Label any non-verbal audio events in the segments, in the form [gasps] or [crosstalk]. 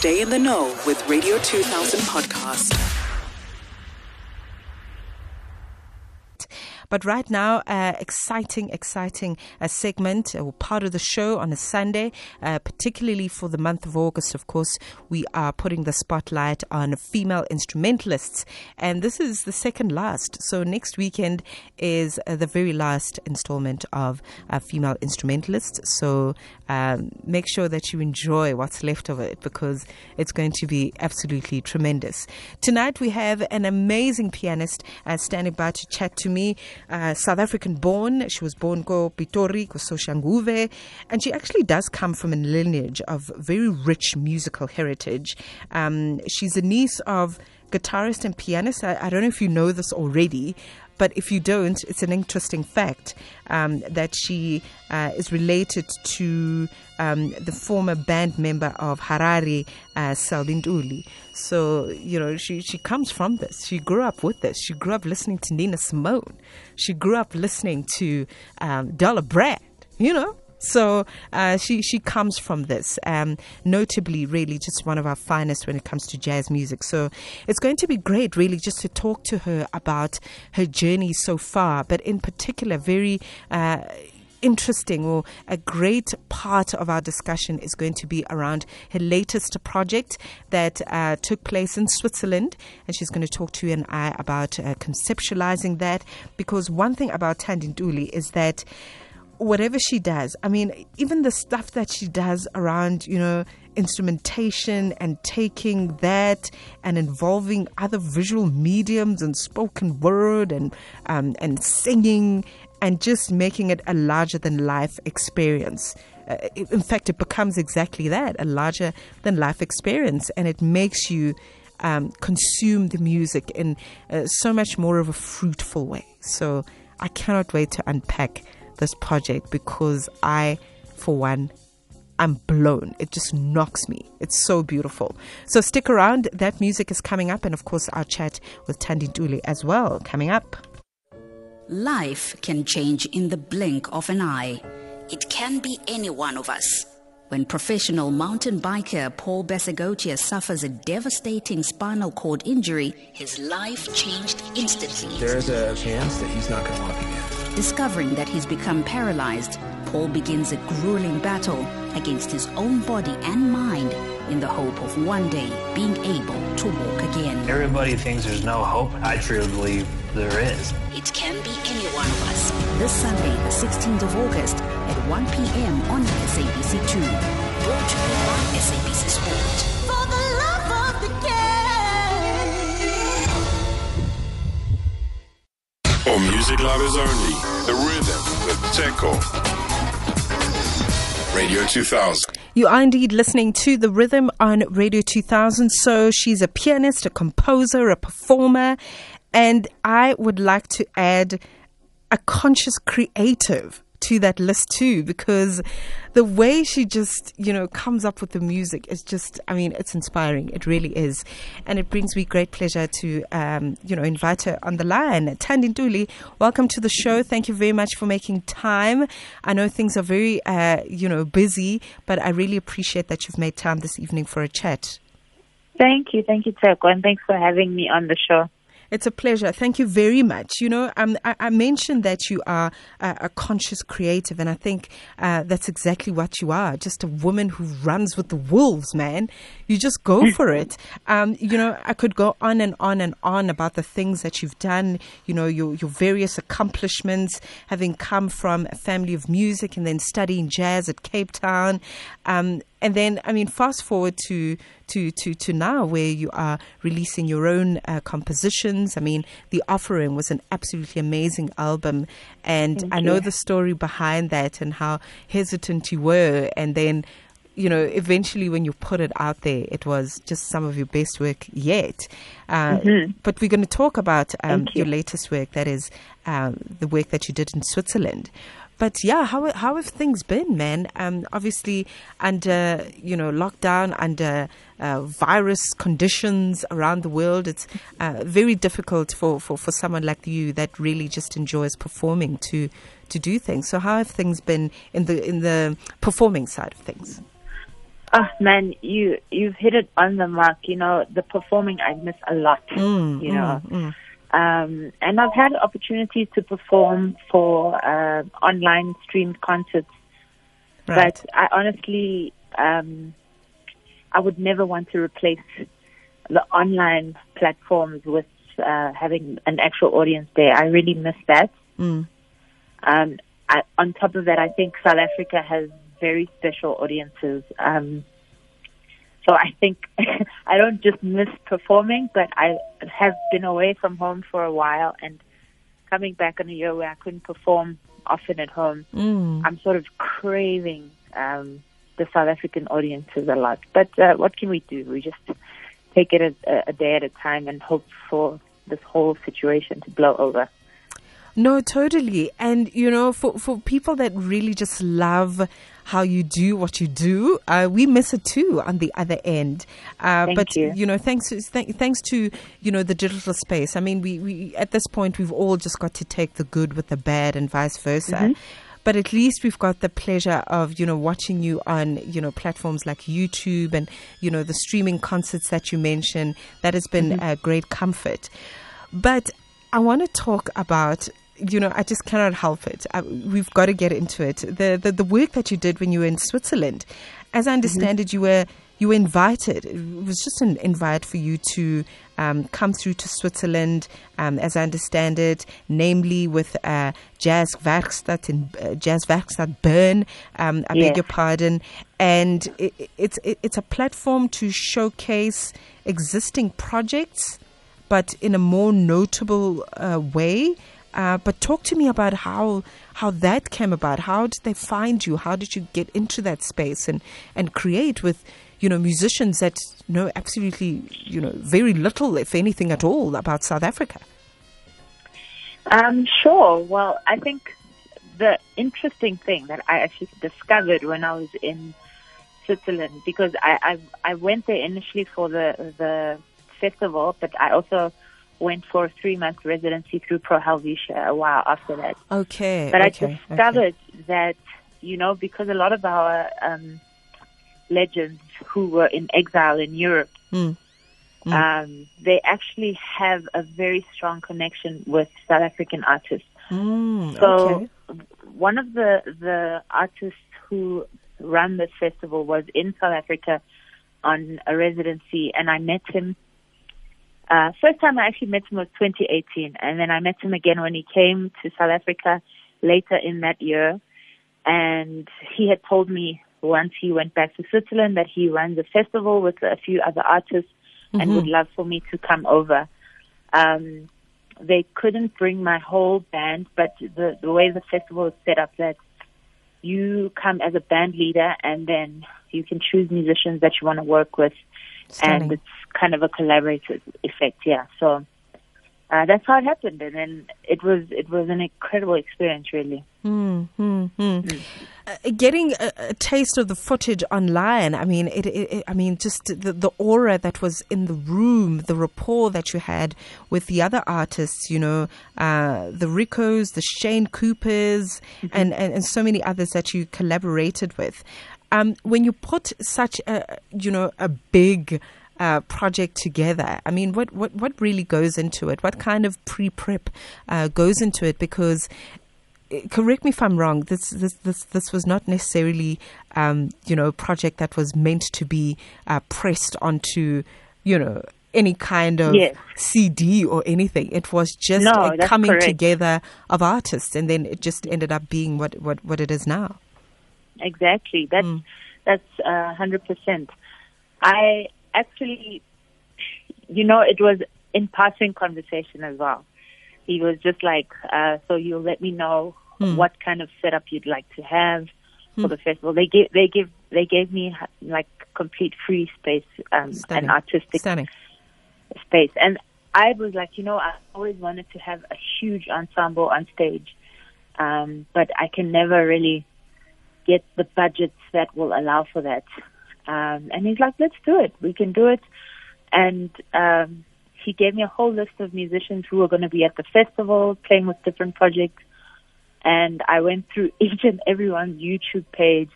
Stay in the know with Radio 2000 podcast. But right now, uh, exciting, exciting uh, segment or part of the show on a Sunday, uh, particularly for the month of August. Of course, we are putting the spotlight on female instrumentalists, and this is the second last. So next weekend is uh, the very last installment of uh, female instrumentalists. So um, make sure that you enjoy what's left of it because it's going to be absolutely tremendous. Tonight we have an amazing pianist uh, standing by to chat to me uh, South African born. She was born go Pitori, Soshanguve, and she actually does come from a lineage of very rich musical heritage. Um, she's a niece of guitarist and pianist. I, I, don't know if you know this already, but if you don't, it's an interesting fact um, that she uh, is related to um, the former band member of Harari, uh, Selby So, you know, she, she comes from this. She grew up with this. She grew up listening to Nina Simone. She grew up listening to um, Dollar Brand, you know? So uh, she she comes from this, um, notably, really just one of our finest when it comes to jazz music. So it's going to be great, really, just to talk to her about her journey so far, but in particular, very. Uh, interesting or a great part of our discussion is going to be around her latest project that uh, took place in Switzerland. And she's going to talk to you and I about uh, conceptualizing that. Because one thing about Thandi Ntuli is that whatever she does, I mean, even the stuff that she does around, you know, instrumentation and taking that and involving other visual mediums and spoken word and um, and singing and just making it a larger than life experience. Uh, in fact, it becomes exactly that a larger than life experience, and it makes you um, consume the music in uh, so much more of a fruitful way. So I cannot wait to unpack this project because I, for one, I'm blown. It just knocks me. It's so beautiful. So stick around. That music is coming up, and of course, our chat with Thandi Ntuli as well coming up. Life can change in the blink of an eye. It can be any one of us. When professional mountain biker Paul Basagoitia suffers a devastating spinal cord injury, his life changed instantly. There's a chance that he's not going to walk again. Discovering that he's become paralyzed, Paul begins a grueling battle against his own body and mind in the hope of one day being able to walk again. Everybody thinks there's no hope. I truly believe there is. It can be any one of us. This Sunday, the 16th of August at 1 p.m. on SABC2. Brought to you SABC Sport. For music lovers only, The Rhythm with Teko. Radio 2000. You are indeed listening to The Rhythm on Radio 2000. So she's a pianist, a composer, a performer, and I would like to add a conscious creative to that list too because the way she just you know comes up with the music is just i mean it's inspiring. It really is. And it brings me great pleasure to um, you know invite her on the line. Thandi Ntuli welcome to the show. Thank you very much for making time. I know things are very uh, you know busy but i really appreciate that you've made time this evening for a chat. Thank you. Thank you Teko, and thanks for having me on the show it's a pleasure. Thank you very much. You know, um, I, I, mentioned that you are a, a conscious creative, and I think uh, that's exactly what you are. Just a woman who runs with the wolves, man. You just go [laughs] for it. Um, you know, I could go on and on and on about the things that you've done. You know, your your various accomplishments, having come from a family of music and then studying jazz at Cape Town. Um, and then, I mean, fast forward to to to to now, where you are releasing your own uh, compositions. I mean, the offering was an absolutely amazing album, and Thank I know the story behind that and how hesitant you were, and then. You know, eventually, when you put it out there, it was just some of your best work yet. Uh, mm-hmm. But we're going to talk about um, you. your latest work, that is um, the work that you did in Switzerland. But yeah, how how have things been, man? Um, obviously under you know lockdown, under uh, virus conditions around the world, it's uh, very difficult for, for, for someone like you that really just enjoys performing to to do things. So how have things been in the in the performing side of things? Oh man, you you've hit it on the mark. You know, the performing I miss a lot. Mm, you know, mm, mm. Um, and I've had opportunities to perform for uh, online streamed concerts, Right. but I honestly, um, I would never want to replace the online platforms with uh, having an actual audience there. I really miss that. Mm. Um, I, on top of that, I think South Africa has very special audiences. Um, so I think [laughs] I don't just miss performing, but I have been away from home for a while and coming back in a year where I couldn't perform often at home. Mm. I'm sort of craving um, the South African audiences a lot. But uh, what can we do? We just take it a, a day at a time and hope for this whole situation to blow over. No, totally. And, you know, for, for people that really just love how you do what you do, uh, we miss it too on the other end. Uh, Thank but, you. know, thanks to, th- thanks to, you know, the digital space. I mean, we, we, at this point, we've all just got to take the good with the bad and vice versa. Mm-hmm. But at least we've got the pleasure of, you know, watching you on, you know, platforms like YouTube and, you know, the streaming concerts that you mentioned. That has been Mm-hmm. a great comfort. But I want to talk about you know I just cannot help it. I, we've got to get into it. The, the the work that you did when you were in Switzerland, as I understand it, you were you were invited. It was just an invite for you to um, come through to Switzerland, um, as I understand it, namely with uh, Jazz Werkstatt in uh, Jazzwerkstatt Bern. Um, I beg your pardon, and it, it's it, it's a platform to showcase existing projects but in a more notable uh, way. Uh, but talk to me about how how that came about. How did they find you? How did you get into that space and, and create with you know musicians that know absolutely you know very little, if anything at all, about South Africa? Um, sure. Well, I think the interesting thing that I actually discovered when I was in Switzerland, because I, I, I went there initially for the, the festival, but I also went for a three month residency through Pro Helvetia a while after that. Okay, But okay, I discovered that, you know, because a lot of our um, legends who were in exile in Europe, Mm. um, they actually have a very strong connection with South African artists. Mm, So okay. one of the the artists who ran this festival was in South Africa on a residency, and I met him. Uh, first time I actually met him was 2018, and then I met him again when he came to South Africa later in that year. And he had told me once he went back to Switzerland that he runs a festival with a few other artists and would love for me to come over. Um, they couldn't bring my whole band, but the, the way the festival is set up that you come as a band leader and then you can choose musicians that you want to work with Stunning. and it's kind of a collaborative effect, yeah. So uh, that's how it happened and then it was it was an incredible experience really. Hmm, hmm, hmm. Uh, getting a, a taste of the footage online, I mean, it, it, I mean, just the, the aura that was in the room, the rapport that you had with the other artists, you know, uh, the Ricos, the Shane Coopers, and, and, and so many others that you collaborated with. Um, when you put such a, you know, a big uh, project together, I mean, what, what, what really goes into it? What kind of pre-prep uh, goes into it? Because correct me if I'm wrong. This this this this was not necessarily um, you know a project that was meant to be uh, pressed onto you know any kind of Yes. CD or anything. It was just No, a coming correct. together of artists, and then it just ended up being what what what it is now. Exactly. That's that's a hundred percent. I actually, you know, it was in passing conversation as well. He was just like, uh, "So you'll let me know what kind of setup you'd like to have for the festival." They give they give they gave me like complete free space um, Stunning. and artistic Stunning. space. And I was like, you know, I always wanted to have a huge ensemble on stage, um, but I can never really get the budgets that will allow for that. Um, and he's like, let's do it. We can do it. And um, he gave me a whole list of musicians who were going to be at the festival, playing with different projects. And I went through [laughs] each and everyone's YouTube page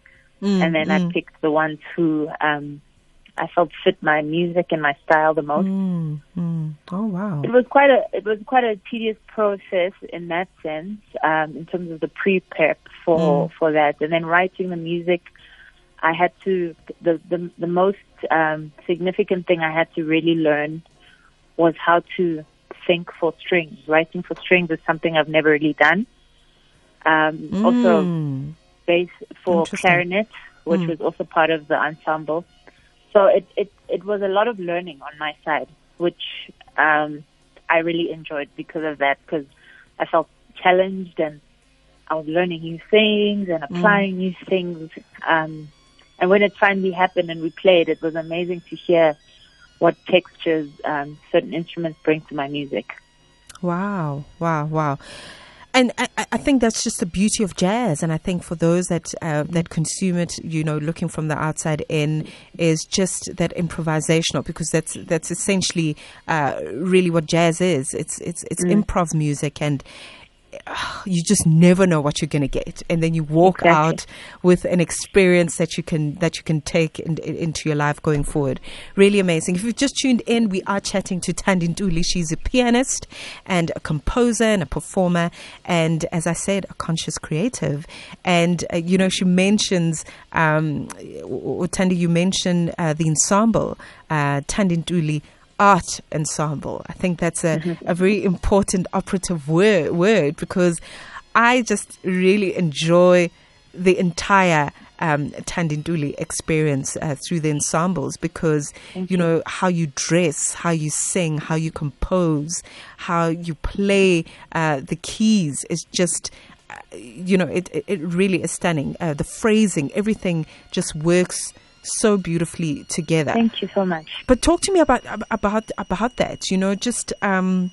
Mm, and then I mm. picked the ones who um, I felt fit my music and my style the most. Mm, mm. Oh wow. It was quite a it was quite a tedious process in that sense, um, in terms of the pre prep for Mm. for that, and then writing the music. I had to the the the most um, significant thing I had to really learn was how to think for strings. Writing for strings is something I've never really done. Um, Also, Mm. bass for clarinet, which Mm. was also part of the ensemble. So it, it, it was a lot of learning on my side, which um, I really enjoyed because of that, because I felt challenged and I was learning new things and applying new things. Um, and when it finally happened and we played, it was amazing to hear what textures um, certain instruments bring to my music. Wow, wow, wow. And I, I- think that's just the beauty of jazz. And I think for those that uh, that consume it, you know, looking from the outside in, is just that improvisational because that's that's essentially uh, really what jazz is. It's it's it's improv music, and [sighs] you just never know what you're going to get, and then you walk Exactly. out with an experience that you can that you can take in, in- into your life going forward. Really amazing. If you've just tuned in, we are chatting to Thandi Ntuli. She's a pianist and a composer and a performer, and as I said, a conscious creative. And uh, you know, she mentions um, Thandi, you mentioned uh, the ensemble, uh, Thandi Ntuli art ensemble. I think that's a, a very important operative word, word because I just really enjoy the entire um, Thandi Ntuli experience uh, through the ensembles because you know how you dress, how you sing, how you compose, how you play uh, the keys is just uh, you know it, it it really is stunning. Uh, the phrasing, everything just works so beautifully together. Thank you so much. But talk to me about about about that. You know, just um,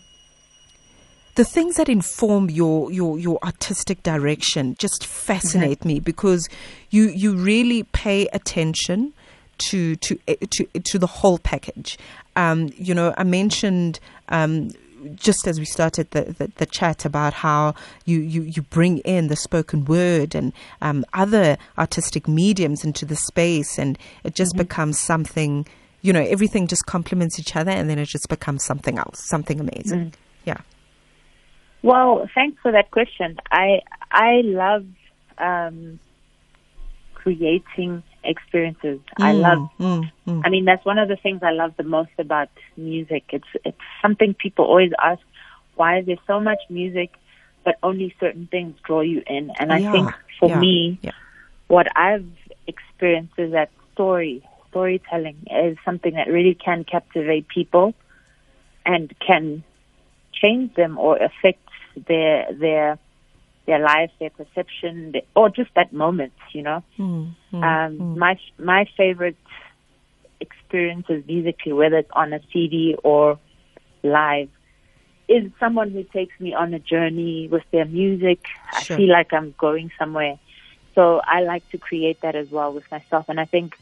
the things that inform your your your artistic direction just fascinate me because you you really pay attention to to eh, to to the whole package. Um, you know, I mentioned. Um, just as we started the, the, the chat about how you, you, you bring in the spoken word and um, other artistic mediums into the space, and it just becomes something, you know, everything just complements each other, and then it just becomes something else, something amazing. Yeah. Well, thanks for that question. I I love um, creating experiences. I Mm, love. mm, mm. I mean, that's one of the things I love the most about music. It's it's something people always ask: Why is there so much music, but only certain things draw you in? And I Yeah, think for yeah, me, yeah. what I've experienced is that story, storytelling is something that really can captivate people and can change them or affect their their their life, their perception, their, or just that moment, you know. Mm, mm, Um, my my favorite experiences musically, whether it's on a CD or live, is someone who takes me on a journey with their music. Sure. I feel like I'm going somewhere. So I like to create that as well with myself. And I think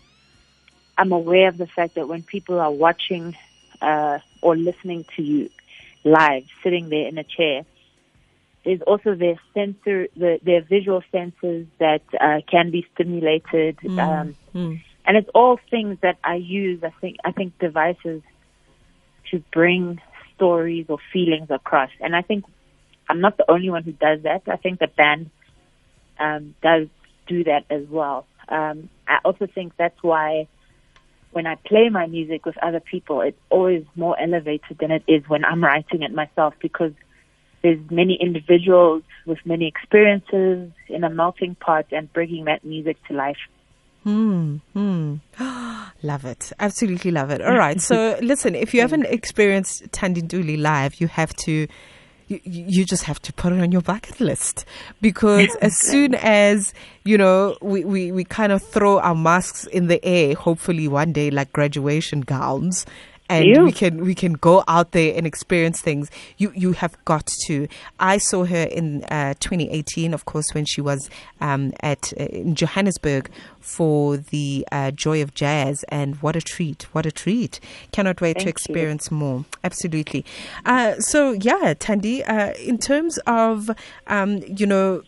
I'm aware of the fact that when people are watching uh, or listening to you live, sitting there in a chair, there's also their sensor, the, their visual senses that uh, can be stimulated. Um, mm. and it's all things that I use. I think I think devices to bring stories or feelings across. And I think I'm not the only one who does that. I think the band um, does do that as well. Um, I also think that's why when I play my music with other people, it's always more elevated than it is when I'm writing it myself because there's many individuals with many experiences in a melting pot and bringing that music to life. Hmm. Hmm. [gasps] love it. Absolutely love it. All right. So [laughs] listen, if you haven't experienced Thandi Ntuli live, you have to. You, you just have to put it on your bucket list because [laughs] as soon as you know we, we, we kind of throw our masks in the air hopefully one day like graduation gowns and Ew. we can we can go out there and experience things. You you have got to. I saw her in uh, 2018, of course, when she was um, at uh, in Johannesburg for the uh, Joy of Jazz, and what a treat! What a treat! Cannot wait Thank to you. experience more. Absolutely. Uh, so yeah, Thandi, uh, in terms of um, you know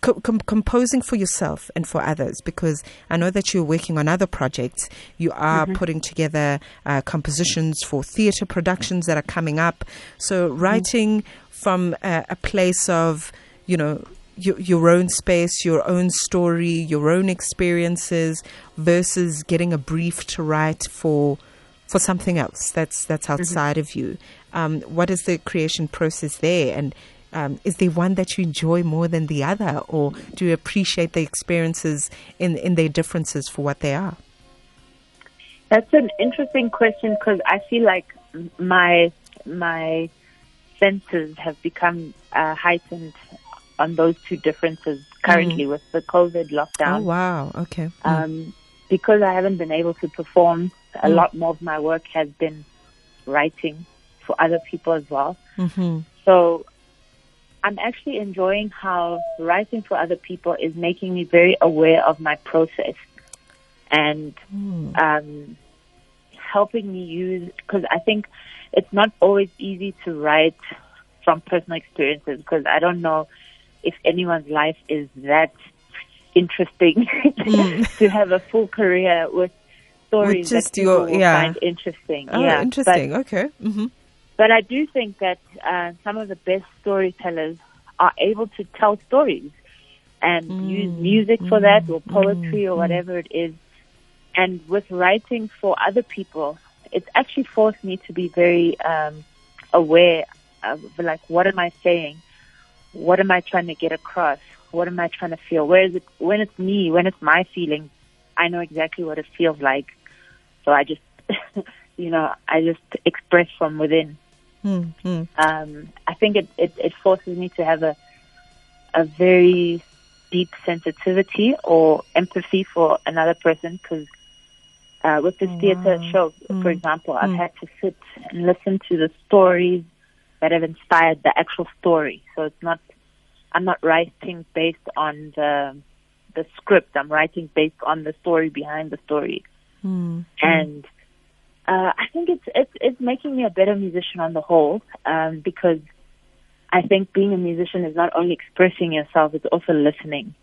co- com- composing for yourself and for others because I know that you're working on other projects. You are Mm-hmm. putting together uh, compositions for theatre productions that are coming up. So Mm-hmm. writing from a, a place of, you know, your, your own space, your own story, your own experiences versus getting a brief to write for for something else that's that's Mm-hmm. outside of you. Um, what is the creation process there, and um, is there one that you enjoy more than the other, or do you appreciate the experiences in in their differences for what they are? That's an interesting question because I feel like my my senses have become uh, heightened on those two differences currently with the COVID lockdown. Oh wow, okay. Mm. um, because I haven't been able to perform, a Mm. lot more of my work has been writing for other people as well. hmm So I'm actually enjoying how writing for other people is making me very aware of my process and Mm. um, helping me use, because I think it's not always easy to write from personal experiences because I don't know if anyone's life is that interesting [laughs] to have a full career with stories just that people your- yeah. find interesting. Oh, yeah, interesting. okay. hmm But, I do think that uh, some of the best storytellers are able to tell stories and Mm. use music for that or poetry or whatever it is. And with writing for other people, it's actually forced me to be very um, aware of like what am I saying? What am I trying to get across? What am I trying to feel? Where is it when it's me, when it's my feelings, I know exactly what it feels like. So I just [laughs] you know, I just express from within. Mm-hmm. Um, I think it, it, it forces me to have a a very deep sensitivity or empathy for another person because uh, with this theater show, for example, I've had to sit and listen to the stories that have inspired the actual story. So it's not, I'm not writing based on the the script. I'm writing based on the story behind the story, and uh, I think it's it's it's making me a better musician on the whole um, because I think being a musician is not only expressing yourself; it's also listening.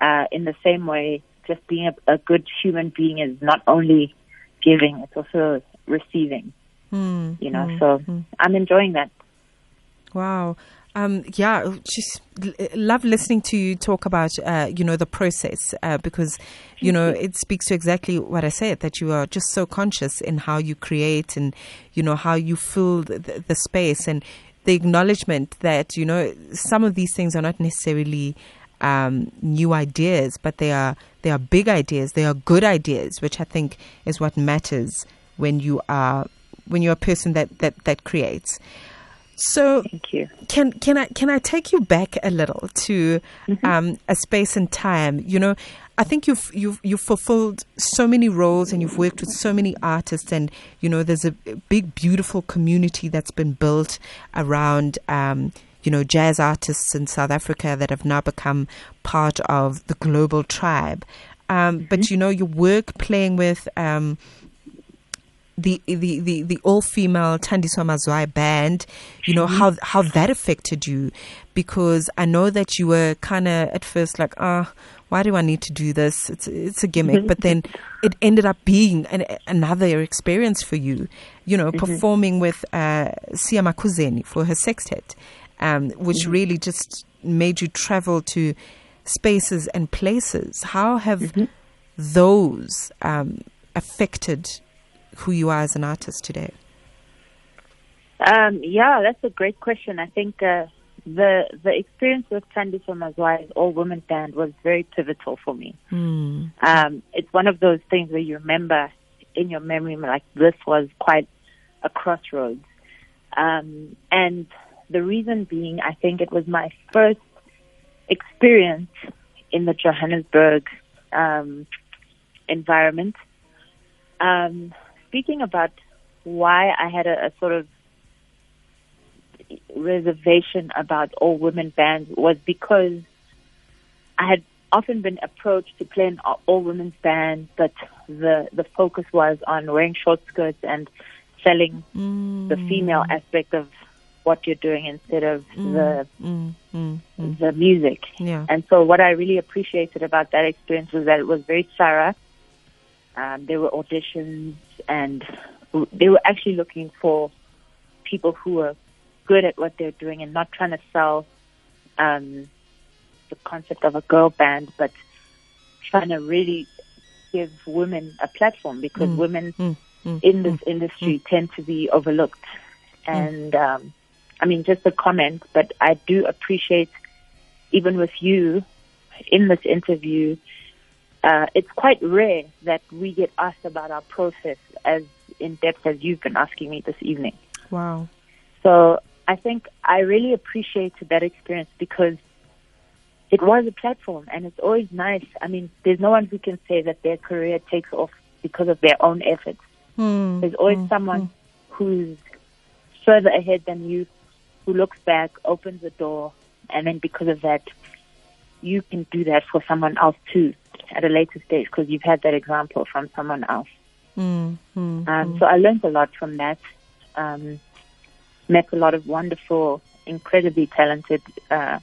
Uh, in the same way, just being a, a good human being is not only giving; it's also receiving. Mm, You know, so I'm enjoying that. Wow. Um, yeah, just l- love listening to you talk about, uh, you know, the process uh, because, you know, it speaks to exactly what I said that you are just so conscious in how you create and, you know, how you fill the, the, the space and the acknowledgement that, you know, some of these things are not necessarily um, new ideas, but they are they are big ideas. They are good ideas, which I think is what matters when you are when you're a person that that that creates. So Thank you. can can I can I take you back a little to um, a space and time? You know, I think you've you've you've fulfilled so many roles and you've worked with so many artists, and you know, there's a big beautiful community that's been built around. Um, you know, jazz artists in South Africa that have now become part of the global tribe. Um, But you know, your work playing with um, the the the, the all female Thandiswa Mazwai band, you know how how that affected you, because I know that you were kind of at first like, ah, why do I need to do this? It's it's a gimmick, but then [laughs] it ended up being an, another experience for you, you know, performing with uh, Siya Makuzeni for her sextet, um, which really just made you travel to spaces and places. How have those um, affected who you are as an artist today? Um, yeah, that's a great question. I think uh, the the experience with Thandiswa Mazwai's all women band was very pivotal for me. Mm. Um, it's one of those things where you remember in your memory like this was quite a crossroads. Um, and the reason being, I think it was my first experience in the Johannesburg um, environment. Um, speaking about why I had a, a sort of reservation about all women bands was because I had often been approached to play an all women's band, but the the focus was on wearing short skirts and selling the female aspect of what you're doing instead of the Mm, mm, mm. the music. Yeah. And so what I really appreciated about that experience was that it was very thorough. Um, there were auditions and they were actually looking for people who were good at what they're doing and not trying to sell um, the concept of a girl band, but trying to really give women a platform because women mm, mm, in this industry tend to be overlooked. And um, I mean, just a comment, but I do appreciate, even with you in this interview, uh, it's quite rare that we get asked about our process as in depth as you've been asking me this evening. Wow. So I think I really appreciated that experience because it was a platform and it's always nice. I mean, there's no one who can say that their career takes off because of their own efforts. Mm, There's always someone who's further ahead than you, who looks back, opens the door, and then because of that, you can do that for someone else too at a later stage because you've had that example from someone else. mm, mm. Um, So I learned a lot from that. Um, met a lot of wonderful, incredibly talented uh,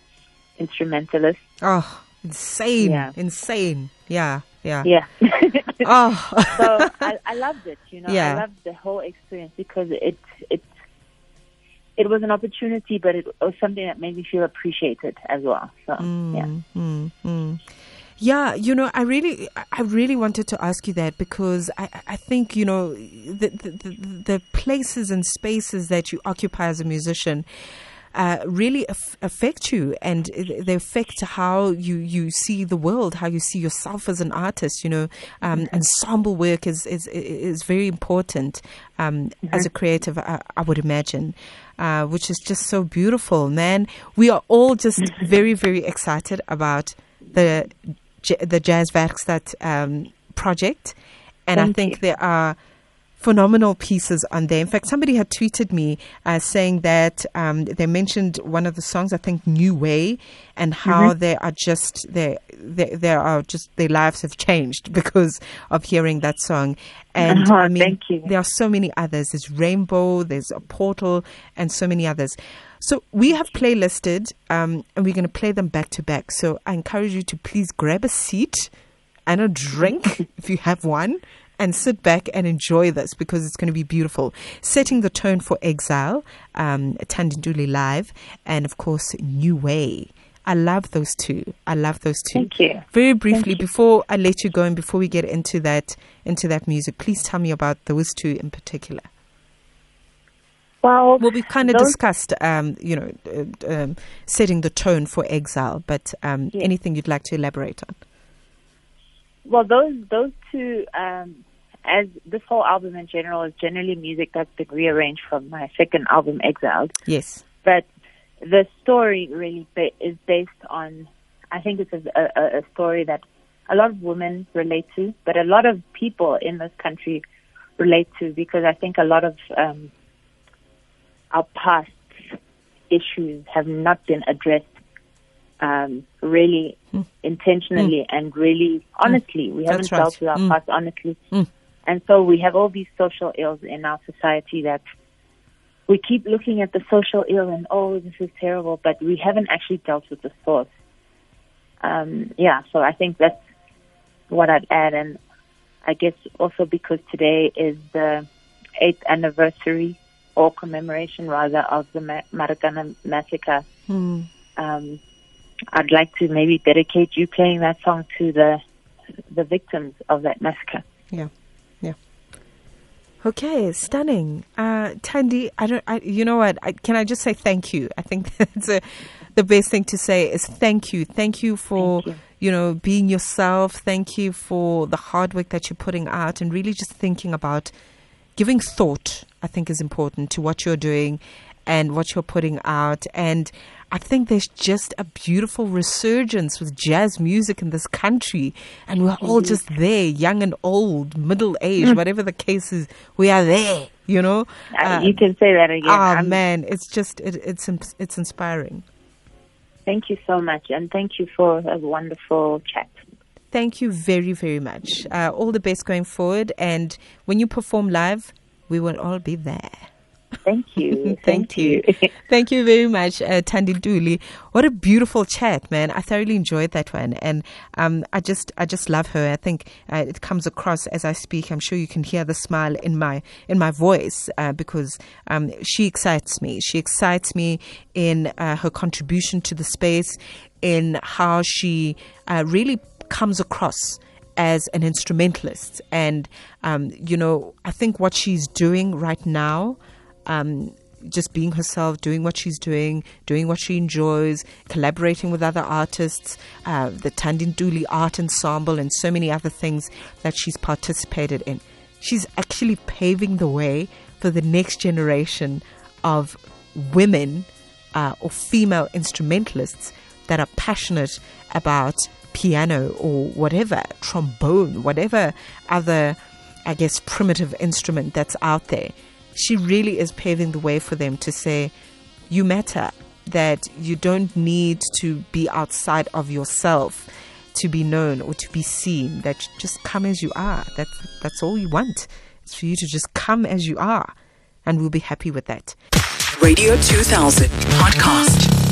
instrumentalists. Oh, insane. Yeah. Insane. Yeah. Yeah. Yeah. [laughs] Oh. [laughs] so I, I loved it. You know, Yeah. I loved the whole experience because it it it was an opportunity, but it was something that made me feel appreciated as well. So yeah. Mm, mm. Yeah, you know, I really, I really wanted to ask you that because I, I think you know the, the the places and spaces that you occupy as a musician. Uh, really aff- affect you and they affect how you, you see the world, how you see yourself as an artist. You know, um, ensemble work is, is is very important um, as a creative. I, I would imagine, uh, which is just so beautiful, man. We are all just [laughs] very very excited about the the Jazzwerkstatt um, project, and I think you. there are phenomenal pieces on there. In fact, somebody had tweeted me uh, saying that um, they mentioned one of the songs, I think New Way, and how Mm-hmm. they are just they they they are just their lives have changed [laughs] because of hearing that song. And Oh, I mean, thank you. there are so many others. There's Rainbow, there's a Portal, and so many others. So we have playlisted, um, and we're going to play them back to back. So I encourage you to please grab a seat and a drink [laughs] if you have one and sit back and enjoy this because it's going to be beautiful. Setting the tone for Exile, um, Thandi Ntuli Live, and of course, New Way. I love those two. I love those two. Thank you. Very briefly, before I let you go and before we get into that into that music, please tell me about those two in particular. Well, Well, we've kind of those- discussed, um, you know, uh, um, setting the tone for Exile, but um, anything you'd like to elaborate on? Well, those those two, um, as this whole album in general is generally music that's been rearranged from my second album, Exiled. Yes. But the story really ba- is based on, I think it's a, a, a story that a lot of women relate to, but a lot of people in this country relate to because I think a lot of um, our past issues have not been addressed um, really intentionally and really honestly. We haven't right. dealt with our Mm. past honestly. And so we have all these social ills in our society that we keep looking at the social ill and oh, this is terrible, but we haven't actually dealt with the source. Um, yeah, so I think that's what I'd add, and I guess also because today is the eighth anniversary or commemoration rather of the Ma- Marikana massacre. Hmm. Um, I'd like to maybe dedicate you playing that song to the the victims of that massacre. Yeah. Okay, stunning, uh, Thandi. I don't. I, you know what? I, can I just say thank you? I think [laughs] that's a, the best thing to say is thank you. Thank you for Thank you know being yourself. Thank you for the hard work that you're putting out and really just thinking about giving thought. I think is important to what you're doing and what you're putting out and. I think there's just a beautiful resurgence with jazz music in this country, and we're all just there, young and old, middle aged, whatever the case is. We are there, you know. Uh, you can say that again. Ah I'm- man, it's just it, it's it's inspiring. Thank you so much, and thank you for a wonderful chat. Thank you very very much. Uh, all the best going forward, and when you perform live, we will all be there. Thank you. [laughs] Thank you. [laughs] Thank you very much, uh, Ntuli. What a beautiful chat, man. I thoroughly enjoyed that one. And um, I just I just love her. I think uh, it comes across as I speak. I'm sure you can hear the smile in my in my voice uh, because um, she excites me. She excites me in uh, her contribution to the space, in how she uh, really comes across as an instrumentalist. And, um, you know, I think what she's doing right now um, just being herself, doing what she's doing, doing what she enjoys, collaborating with other artists, uh, the Thandi Ntuli Art Ensemble, and so many other things that she's participated in. She's actually paving the way for the next generation of women uh, or female instrumentalists that are passionate about piano or whatever, trombone, whatever other, I guess, primitive instrument that's out there she really is paving the way for them to say, you matter, that you don't need to be outside of yourself to be known or to be seen, that just come as you are. That's, that's all you want. It's for you to just come as you are, and we'll be happy with that. Radio 2000 podcast.